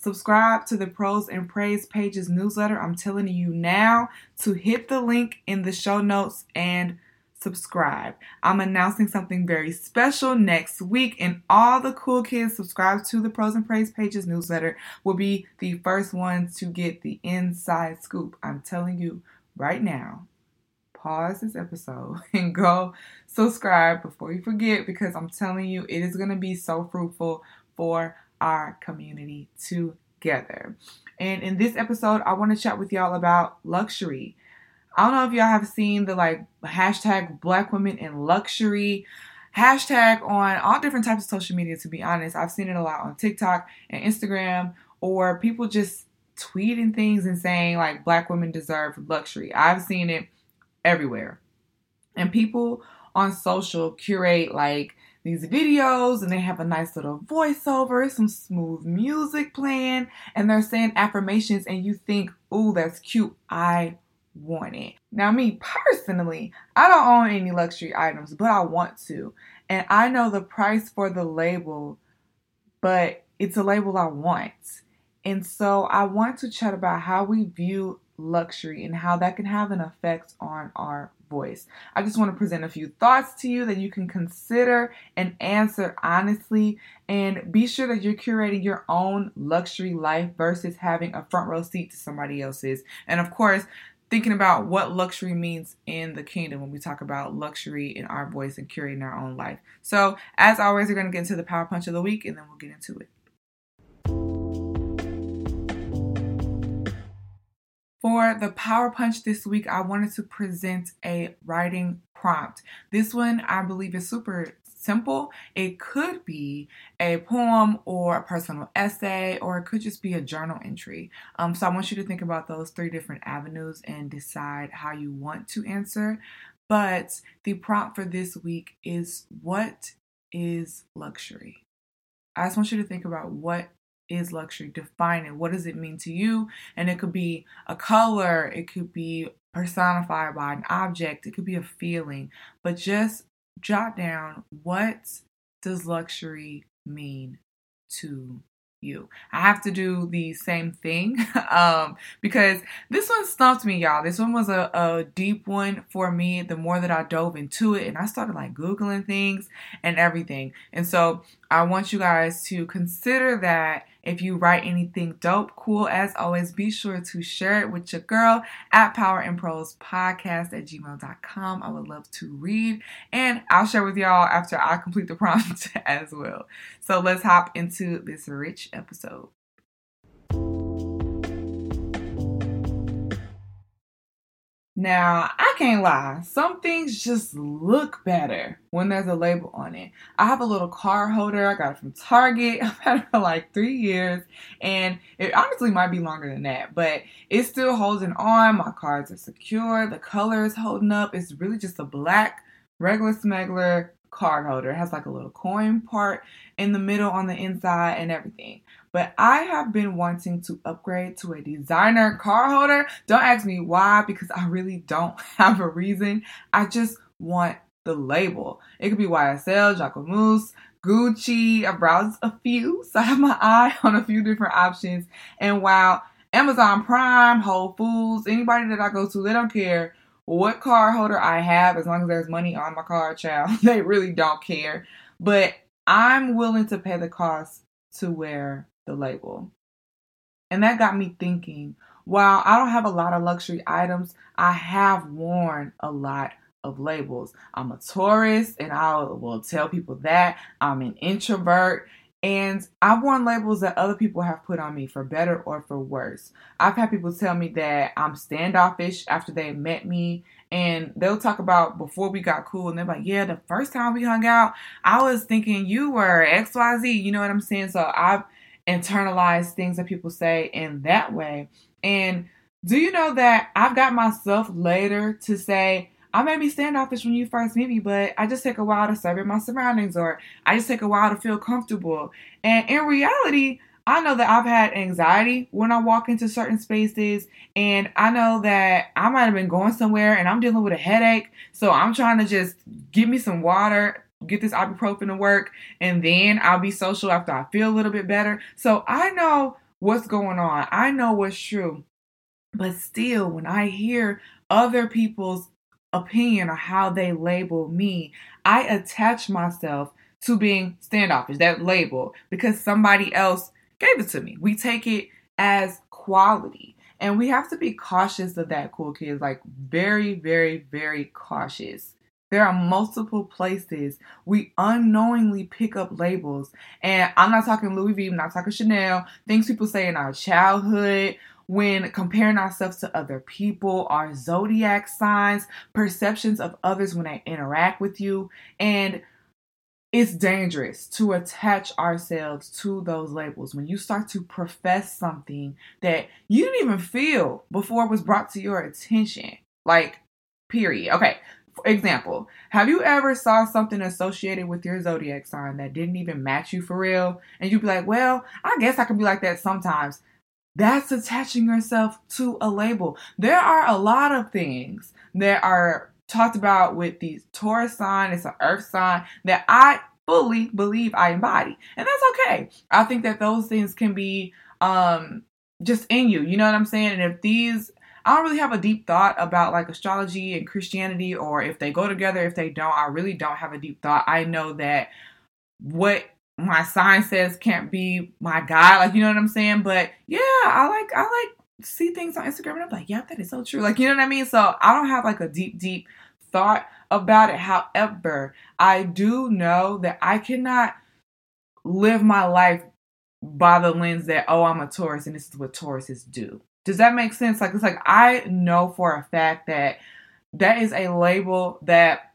subscribed to the Prose and Praise Pages newsletter, I'm telling you now to hit the link in the show notes and subscribe. I'm announcing something very special next week, and all the cool kids subscribed to the Prose and Praise Pages newsletter will be the first ones to get the inside scoop. I'm telling you right now pause this episode and go subscribe before you forget because I'm telling you, it is going to be so fruitful for our community together. And in this episode, I want to chat with y'all about luxury. I don't know if y'all have seen the like hashtag black women in luxury hashtag on all different types of social media, to be honest. I've seen it a lot on TikTok and Instagram, or people just tweeting things and saying like black women deserve luxury. I've seen it everywhere. And people on social curate like these videos and they have a nice little voiceover, some smooth music playing, and they're saying affirmations, and you think, oh, that's cute. I want it. Now, me personally, I don't own any luxury items, but I want to. And I know the price for the label, but it's a label I want. And so I want to chat about how we view luxury and how that can have an effect on our voice. I just want to present a few thoughts to you that you can consider and answer honestly. And be sure that you're curating your own luxury life versus having a front row seat to somebody else's. And of course, thinking about what luxury means in the kingdom when we talk about luxury in our voice and curating our own life. So, as always, we're going to get into the power punch of the week and then we'll get into it. For the Power Punch this week, I wanted to present a writing prompt. This one I believe is super simple. It could be a poem or a personal essay, or it could just be a journal entry. Um, so I want you to think about those three different avenues and decide how you want to answer. But the prompt for this week is what is luxury? I just want you to think about what is luxury? Define it. What does it mean to you? And it could be a color, it could be personified by an object, it could be a feeling. But just jot down what does luxury mean to you. I have to do the same thing um, because this one stumped me, y'all. This one was a, a deep one for me. The more that I dove into it, and I started like Googling things and everything. And so I want you guys to consider that if you write anything dope, cool, as always, be sure to share it with your girl at Power in Prose Podcast at gmail.com. I would love to read, and I'll share with y'all after I complete the prompt as well. So let's hop into this rich episode. Now, I can't lie, some things just look better when there's a label on it. I have a little card holder, I got it from Target. I've had it for like three years, and it honestly might be longer than that, but it's still holding on. My cards are secure, the color is holding up. It's really just a black, regular smuggler card holder. It has like a little coin part in the middle on the inside and everything. But I have been wanting to upgrade to a designer card holder. Don't ask me why, because I really don't have a reason. I just want the label. It could be YSL, Jacquemus, Gucci. I browsed a few, so I have my eye on a few different options. And while Amazon Prime, Whole Foods, anybody that I go to, they don't care what card holder I have as long as there's money on my card, child. they really don't care. But I'm willing to pay the cost to wear the label. And that got me thinking while I don't have a lot of luxury items, I have worn a lot of labels. I'm a Taurus and I will tell people that. I'm an introvert and I've worn labels that other people have put on me for better or for worse. I've had people tell me that I'm standoffish after they met me and they'll talk about before we got cool and they're like, yeah, the first time we hung out, I was thinking you were XYZ. You know what I'm saying? So I've internalized things that people say in that way. And do you know that I've got myself later to say, I may be standoffish when you first meet me, but I just take a while to survey my surroundings or I just take a while to feel comfortable. And in reality, I know that I've had anxiety when I walk into certain spaces, and I know that I might have been going somewhere and I'm dealing with a headache. So I'm trying to just give me some water, get this ibuprofen to work, and then I'll be social after I feel a little bit better. So I know what's going on, I know what's true. But still, when I hear other people's opinion or how they label me, I attach myself to being standoffish, that label, because somebody else gave it to me. We take it as quality. And we have to be cautious of that, cool kids. Like, very, very, very cautious. There are multiple places we unknowingly pick up labels. And I'm not talking Louis V, I'm not talking Chanel, things people say in our childhood, when comparing ourselves to other people, our zodiac signs, perceptions of others when they interact with you. And it's dangerous to attach ourselves to those labels when you start to profess something that you didn't even feel before it was brought to your attention. Like, period. Okay, for example, have you ever saw something associated with your zodiac sign that didn't even match you for real? And you'd be like, well, I guess I can be like that sometimes. That's attaching yourself to a label. There are a lot of things that are talked about with the Taurus sign, it's an earth sign that I fully believe I embody. And that's okay. I think that those things can be um just in you. You know what I'm saying? And if these I don't really have a deep thought about like astrology and Christianity or if they go together, if they don't, I really don't have a deep thought. I know that what my sign says can't be my guide, like you know what I'm saying? But yeah, I like I like see things on Instagram and I'm like, yeah, that is so true. Like you know what I mean? So I don't have like a deep, deep thought about it. However, I do know that I cannot live my life by the lens that, oh, I'm a Taurus and this is what Tauruses do. Does that make sense? Like, it's like I know for a fact that that is a label that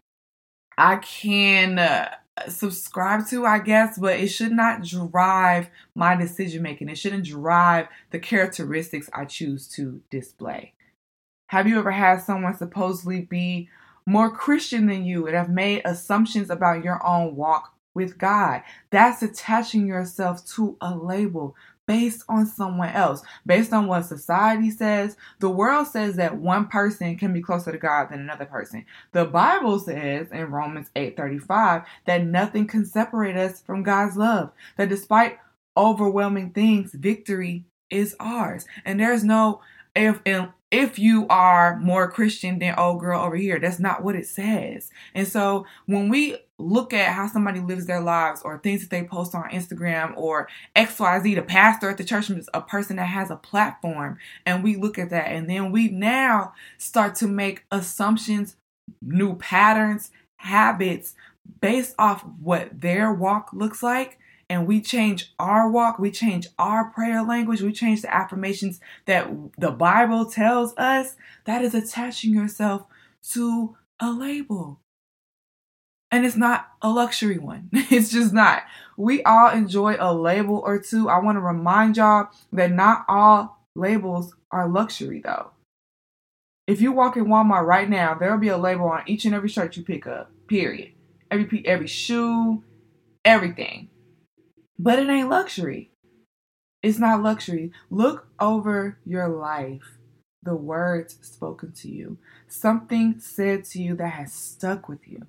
I can. Uh, subscribe to, I guess, but it should not drive my decision making. It shouldn't drive the characteristics I choose to display. Have you ever had someone supposedly be more Christian than you and have made assumptions about your own walk with God? That's attaching yourself to a label based on someone else, based on what society says. The world says that one person can be closer to God than another person. The Bible says in Romans 8:35 that nothing can separate us from God's love. That despite overwhelming things, victory is ours. And there's no if if you are more Christian than old girl over here. That's not what it says. And so when we look at how somebody lives their lives or things that they post on Instagram or XYZ, the pastor at the church is a person that has a platform, and we look at that and then we now start to make assumptions, new patterns, habits based off what their walk looks like and we change our walk, we change our prayer language, we change the affirmations that the Bible tells us, that is attaching yourself to a label. And it's not a luxury one. It's just not. We all enjoy a label or two. I want to remind y'all that not all labels are luxury though. If you walk in Walmart right now, there'll be a label on each and every shirt you pick up. Period. Every every shoe, everything. But it ain't luxury. It's not luxury. Look over your life, the words spoken to you, something said to you that has stuck with you.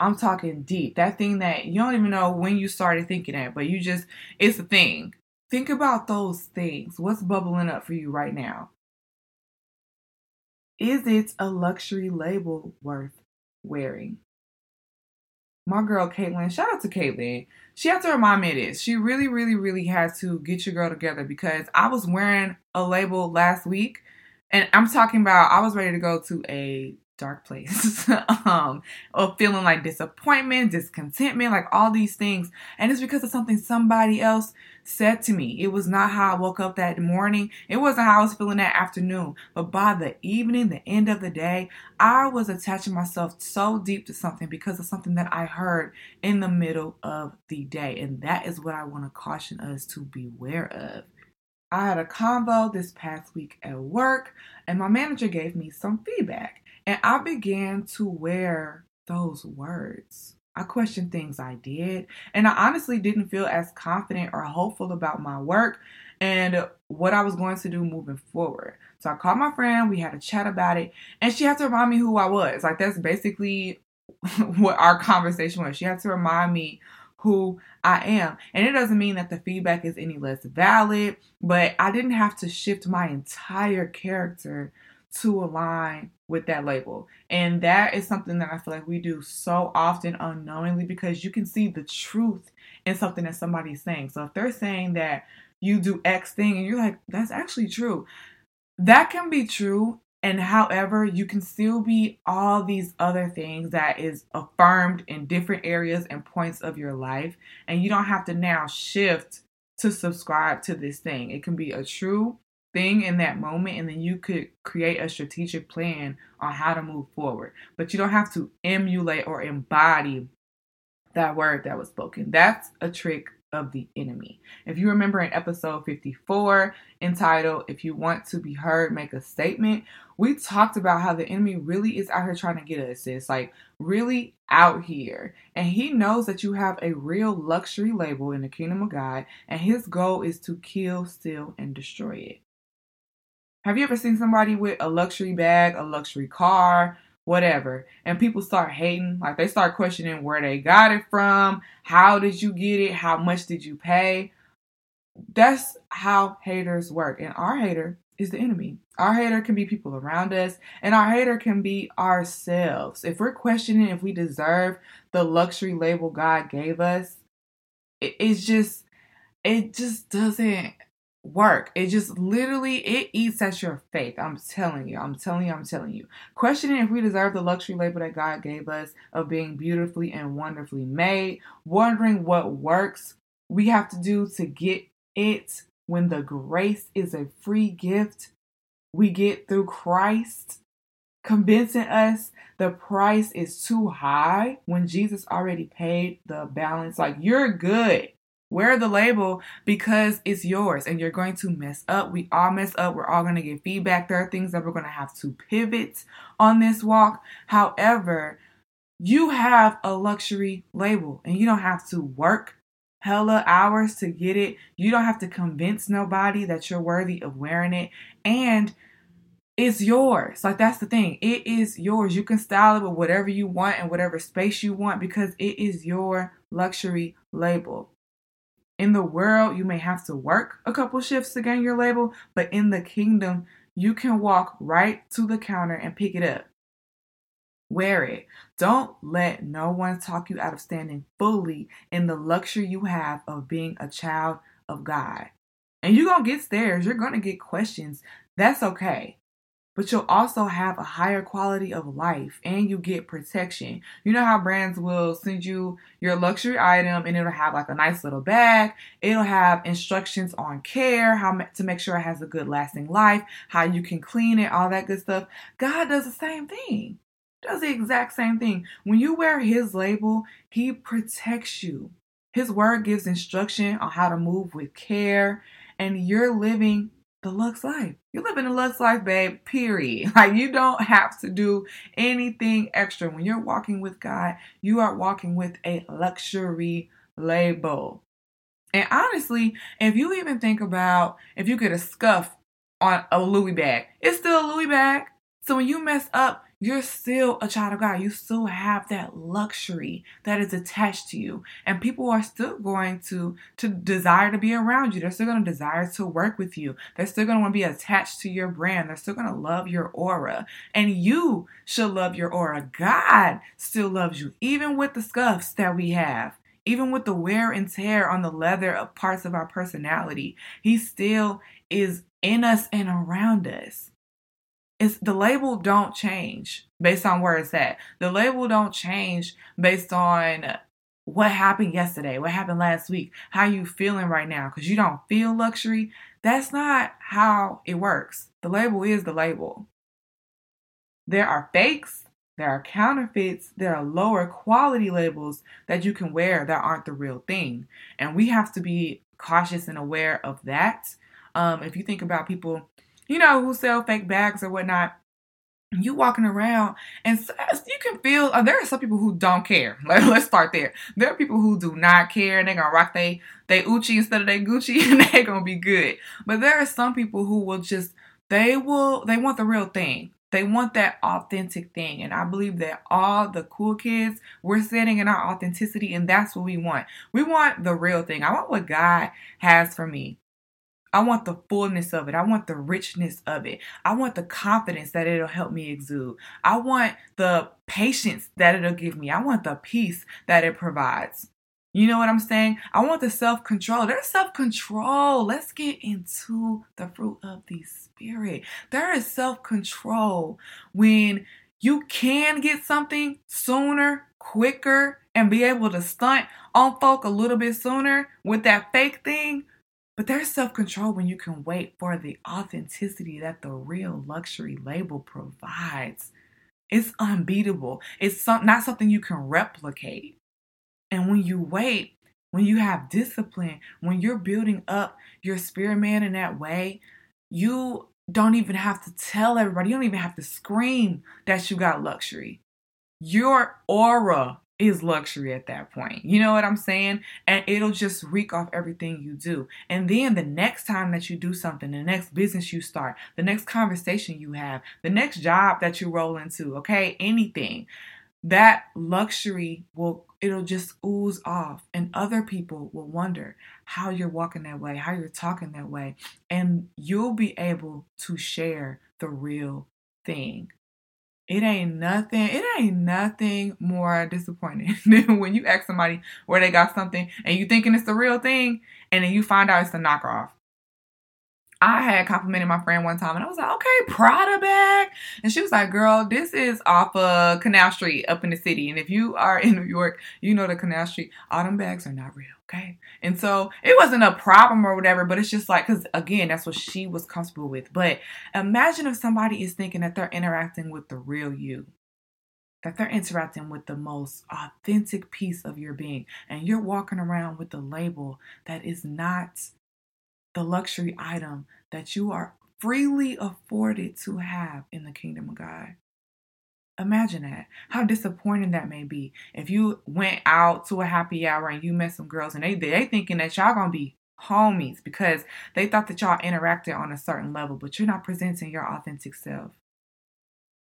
I'm talking deep. That thing that you don't even know when you started thinking it, but you just, it's a thing. Think about those things. What's bubbling up for you right now? Is it a luxury label worth wearing? my girl Caitlin, shout out to Caitlin. She had to remind me of this. She really, really, really had to get your girl together because I was wearing a label last week and I'm talking about I was ready to go to a dark place. Um of feeling like disappointment discontentment like all these things. And it's because of something somebody else said to me. It was not how i woke up that morning. It wasn't how i was feeling that afternoon. But by the evening the end of the day i was attaching myself so deep to something because of something that i heard in the middle of the day. And that is what i want to caution us to beware of. I had a convo this past week at work, and my manager gave me some feedback, and I began to wear those words. I questioned things I did, and I honestly didn't feel as confident or hopeful about my work and what I was going to do moving forward. So I called my friend, we had a chat about it, and she had to remind me who I was. Like, that's basically what our conversation was. She had to remind me who I am. And it doesn't mean that the feedback is any less valid, but I didn't have to shift my entire character to align with that label. And that is something that I feel like we do so often unknowingly because you can see the truth in something that somebody's saying. So if they're saying that you do X thing and you're like, that's actually true, that can be true. And however, you can still be all these other things that is affirmed in different areas and points of your life. And you don't have to now shift to subscribe to this thing. It can be a true thing in that moment and then you could create a strategic plan on how to move forward. But you don't have to emulate or embody that word that was spoken. That's a trick of the enemy. If you remember in episode 54 entitled if you want to be heard make a statement we talked about how the enemy really is out here trying to get us it's like really out here. And he knows that you have a real luxury label in the kingdom of god and his goal is to kill steal and destroy it have you ever seen somebody with a luxury bag, a luxury car, whatever, and people start hating? Like they start questioning where they got it from, how did you get it, how much did you pay? That's how haters work. And our hater is the enemy. Our hater can be people around us, and our hater can be ourselves. If we're questioning if we deserve the luxury label God gave us, it's just, it just doesn't work. It just literally it eats at your faith. I'm telling you. I'm telling you. I'm telling you. Questioning if we deserve the luxury label that God gave us of being beautifully and wonderfully made, wondering what works we have to do to get it when the grace is a free gift we get through Christ, convincing us the price is too high when Jesus already paid the balance. Like, you're good. Wear the label because it's yours and you're going to mess up. We all mess up. We're all going to get feedback. There are things that we're going to have to pivot on this walk. However, you have a luxury label and you don't have to work hella hours to get it. You don't have to convince nobody that you're worthy of wearing it. And it's yours. Like that's the thing. It is yours. You can style it with whatever you want and whatever space you want because it is your luxury label. In the world, you may have to work a couple shifts to gain your label, but in the kingdom, you can walk right to the counter and pick it up. Wear it. Don't let no one talk you out of standing fully in the luxury you have of being a child of God. And you're going to get stares, you're going to get questions. That's okay but you'll also have a higher quality of life and you get protection. You know how brands will send you your luxury item and it'll have like a nice little bag. It'll have instructions on care, how to make sure it has a good lasting life, how you can clean it, all that good stuff. God does the same thing. Does the exact same thing. When you wear his label, he protects you. His word gives instruction on how to move with care and you're living the Lux life. You live in a Lux life, babe, period. Like you don't have to do anything extra. When you're walking with God, you are walking with a luxury label. And honestly, if you even think about if you get a scuff on a Louis bag, it's still a Louis bag. So when you mess up, you're still a child of God. You still have that luxury that is attached to you. And people are still going to to desire to be around you. They're still going to desire to work with you. They're still going to want to be attached to your brand. They're still going to love your aura. And you should love your aura. God still loves you even with the scuffs that we have. Even with the wear and tear on the leather of parts of our personality, he still is in us and around us it's the label don't change based on where it's at. The label don't change based on what happened yesterday, what happened last week, how you feeling right now cuz you don't feel luxury. That's not how it works. The label is the label. There are fakes, there are counterfeits, there are lower quality labels that you can wear that aren't the real thing. And we have to be cautious and aware of that Um, if you think about people, you know, who sell fake bags or whatnot, you walking around and you can feel uh, there are some people who don't care. Like, let's start there. There are people who do not care and they're gonna rock they they uchi instead of they gucci and they're gonna be good. But there are some people who will just they will they want the real thing. They want that authentic thing. And i believe that all the cool kids we're sitting in our authenticity and that's what we want. We want the real thing. I want what god has for me I want the fullness of it. I want the richness of it. I want the confidence that it'll help me exude. I want the patience that it'll give me. I want the peace that it provides. You know what I'm saying? I want the self control. There's self control. Let's get into the fruit of the Spirit. There is self control when you can get something sooner, quicker, and be able to stunt on folk a little bit sooner with that fake thing but there's self control when you can wait for the authenticity that the real luxury label provides. It's unbeatable. It's some, not something you can replicate. And when you wait, when you have discipline, when you're building up your spirit man in that way, you don't even have to tell everybody, you don't even have to scream that you got luxury. Your aura is luxury at that point. You know what I'm saying? And it'll just reek off everything you do. And then the next time that you do something, the next business you start, the next conversation you have, the next job that you roll into, okay, anything, that luxury will it'll just ooze off and other people will wonder how you're walking that way, how you're talking that way, and you'll be able to share the real thing it ain't nothing it ain't nothing more disappointing than when you ask somebody where they got something and you thinking it's the real thing and then you find out it's a knockoff I had complimented my friend one time and I was like, okay, Prada bag. And she was like, girl, this is off of Canal Street up in the city. And if you are in New York, you know the Canal Street, autumn bags are not real, okay? And so it wasn't a problem or whatever, but it's just like, because again, that's what she was comfortable with. But imagine if somebody is thinking that they're interacting with the real you that they're interacting with the most authentic piece of your being and you're walking around with the label that is not the luxury item that you are freely afforded to have in the kingdom of God. Imagine that. How disappointing that may be. If you went out to a happy hour and you met some girls and they they thinking that y'all gonna be homies because they thought that y'all interacted on a certain level, but you're not presenting your authentic self.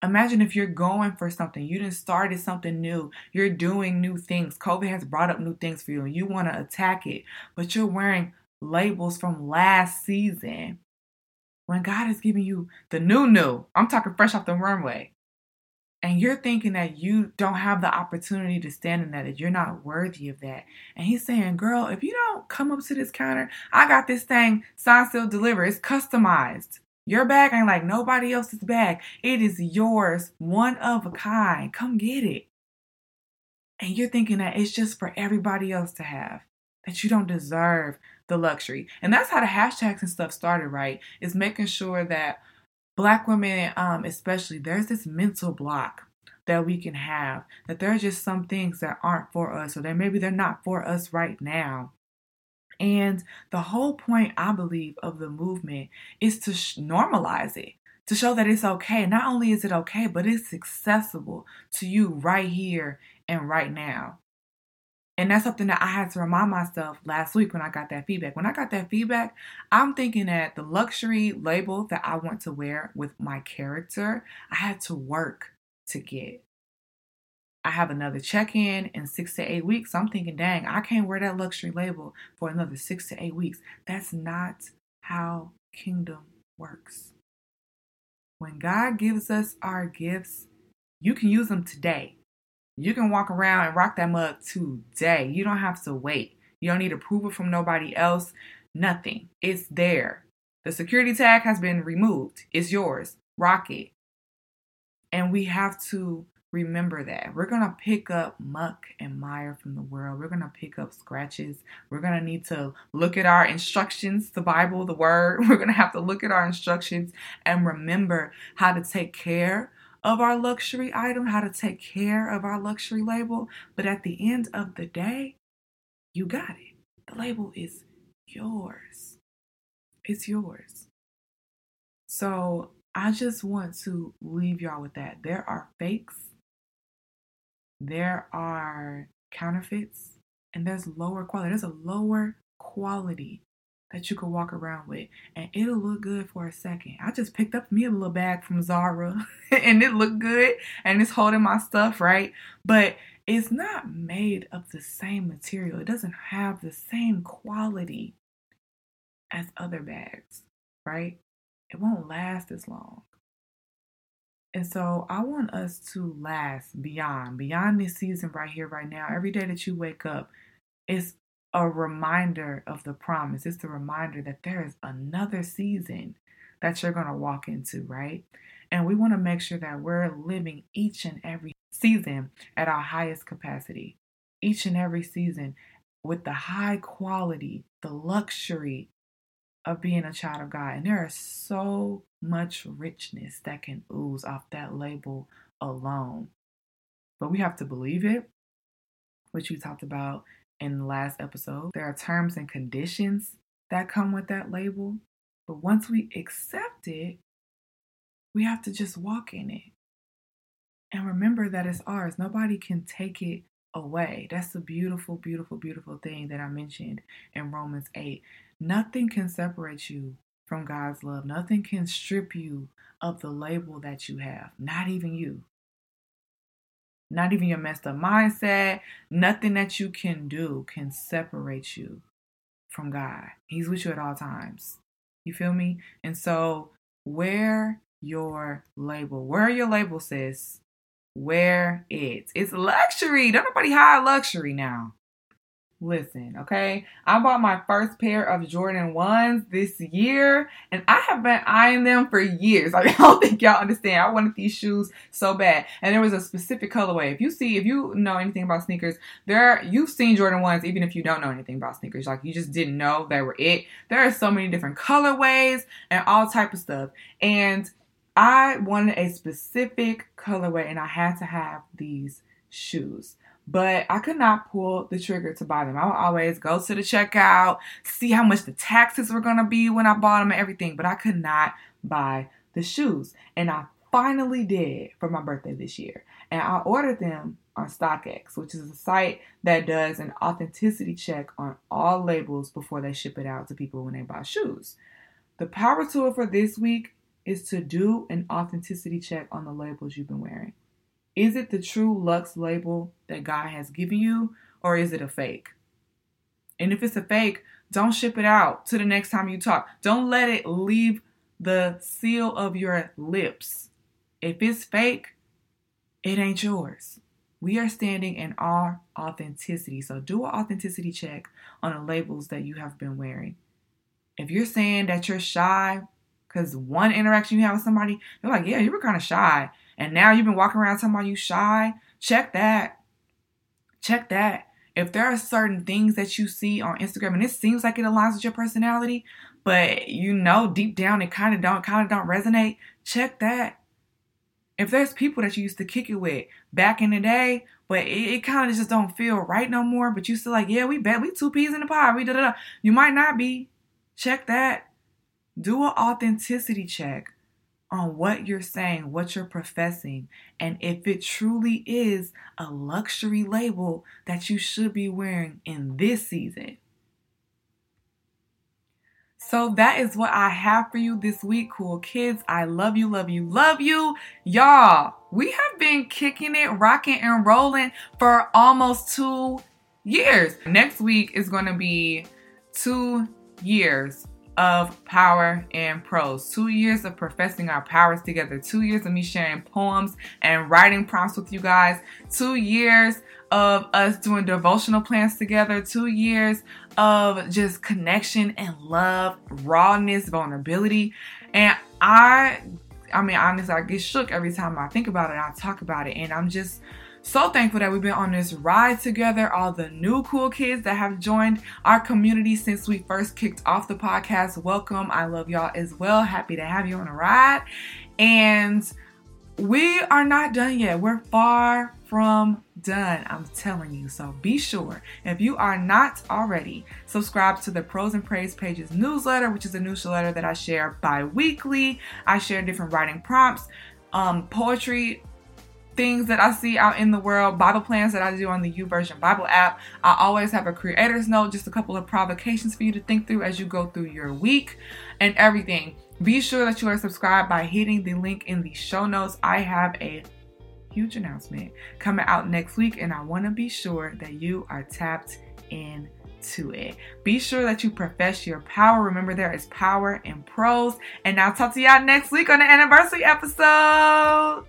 Imagine if you're going for something, you didn't started something new, you're doing new things. COVID has brought up new things for you and you want to attack it, but you're wearing labels from last season when God is giving you the new new. I'm talking fresh off the runway. And you're thinking that you don't have the opportunity to stand in that, that you're not worthy of that. And he's saying, Girl, if you don't come up to this counter, I got this thing signed, sealed, delivered. It's customized. Your bag ain't like nobody else's bag. It is yours, one of a kind. Come get it. And you're thinking that it's just for everybody else to have, that you don't deserve the luxury. And that's how the hashtags and stuff started, right? Is making sure that black women, um, especially, there's this mental block that we can have that there are just some things that aren't for us or that maybe they're not for us right now. And the whole point, I believe, of the movement is to sh- normalize it, to show that it's okay. Not only is it okay, but it's accessible to you right here and right now. And that's something that I had to remind myself last week when I got that feedback. When I got that feedback, I'm thinking that the luxury label that I want to wear with my character, I had to work to get. I have another check in in six to eight weeks. I'm thinking, dang, I can't wear that luxury label for another six to eight weeks. That's not how kingdom works. When God gives us our gifts, you can use them today. You can walk around and rock that mug today. You don't have to wait. You don't need approval from nobody else. Nothing. It's there. The security tag has been removed. It's yours. Rock it. And we have to remember that. We're going to pick up muck and mire from the world. We're going to pick up scratches. We're going to need to look at our instructions, the Bible, the Word. We're going to have to look at our instructions and remember how to take care of our luxury item, how to take care of our luxury label. But at the end of the day, you got it. The label is yours. it's yours. So I just want to leave y'all with that. There are fakes, there are counterfeits, and there's lower quality. There's a lower quality that you can walk around with and it'll look good for a second. I just picked up me a little bag from Zara and it looked good and it's holding my stuff, right? But it's not made of the same material. It doesn't have the same quality as other bags, right? It won't last as long. And so I want us to last beyond, beyond this season right here, right now. Every day that you wake up, it's a reminder of the promise. It's the reminder that there is another season that you're going to walk into, right? And we want to make sure that we're living each and every season at our highest capacity, each and every season with the high quality, the luxury of being a child of God. And there is so much richness that can ooze off that label alone. But we have to believe it, which we talked about in the last episode. There are terms and conditions that come with that label. But once we accept it, we have to just walk in it. And remember that it's ours. Nobody can take it away. That's the beautiful, beautiful, beautiful thing that I mentioned in Romans 8. Nothing can separate you from God's love. Nothing can strip you of the label that you have, not even you not even your messed up mindset, nothing that you can do can separate you from God. He's with you at all times. You feel me? And so, wear your label. Wear your label, sis. Wear it. It's luxury. Don't nobody hide luxury now. Listen, okay? I bought my first pair of Jordan 1s this year, and I have been eyeing them for years. I don't think y'all understand. I wanted these shoes so bad. And there was a specific colorway. If you see, if you know anything about sneakers, there you've seen Jordan 1s, even if you don't know anything about sneakers. Like, you just didn't know they were it. There are so many different colorways and all type of stuff. And I wanted a specific colorway, and I had to have these shoes but I could not pull the trigger to buy them. I would always go to the checkout, see how much the taxes were to be when I bought them and everything, but I could not buy the shoes. And I finally did for my birthday this year. And I ordered them on StockX, which is a site that does an authenticity check on all labels before they ship it out to people when they buy shoes. The power tool for this week is to do an authenticity check on the labels you've been wearing. Is it the true Lux label that God has given you, or is it a fake? And if it's a fake, don't ship it out to the next time you talk. Don't let it leave the seal of your lips. If it's fake, it ain't yours. We are standing in our authenticity. So do an authenticity check on the labels that you have been wearing. If you're saying that you're shy, because one interaction you have with somebody, they're like, yeah, you were kind of shy and now you've been walking around talking about you shy, check that. Check that. If there are certain things that you see on Instagram and it seems like it aligns with your personality, but you know deep down it kind of don't kind of don't resonate, check that. If there's people that you used to kick it with back in the day, but it, it kind of just don't feel right no more, but you still like, yeah, we bet we two peas in the pod, we da da da. You might not be. Check that. Do an authenticity check on what you're saying, what you're professing, and if it truly is a luxury label that you should be wearing in this season. So that is what I have for you this week, cool kids. I love you, love you, love you. Y'all, we have been kicking it, rocking, and rolling for almost two years. Next week is going to be two years of power in prose. Two years of professing our powers together. Two years of me sharing poems and writing prompts with you guys. Two years of us doing devotional plans together. Two years of just connection and love, rawness, vulnerability. And I, I mean, honestly, I get shook every time I think about it. I talk about it. And I'm just so thankful that we've been on this ride together. All the new cool kids that have joined our community since we first kicked off the podcast. Welcome. I love y'all as well. Happy to have you on a ride. And we are not done yet. We're far from done. I'm telling you. So be sure, if you are not already, subscribe to the Prose and Praise Pages newsletter, which is a newsletter that I share bi weekly. I share different writing prompts, um, poetry things that I see out in the world, Bible plans that I do on the YouVersion Bible app. I always have a creator's note, just a couple of provocations for you to think through as you go through your week and everything. Be sure that you are subscribed by hitting the link in the show notes. I have a huge announcement coming out next week, and I want to be sure that you are tapped in to it. Be sure that you profess your power. Remember, there is power in prose. And I'll talk to y'all next week on the anniversary episode.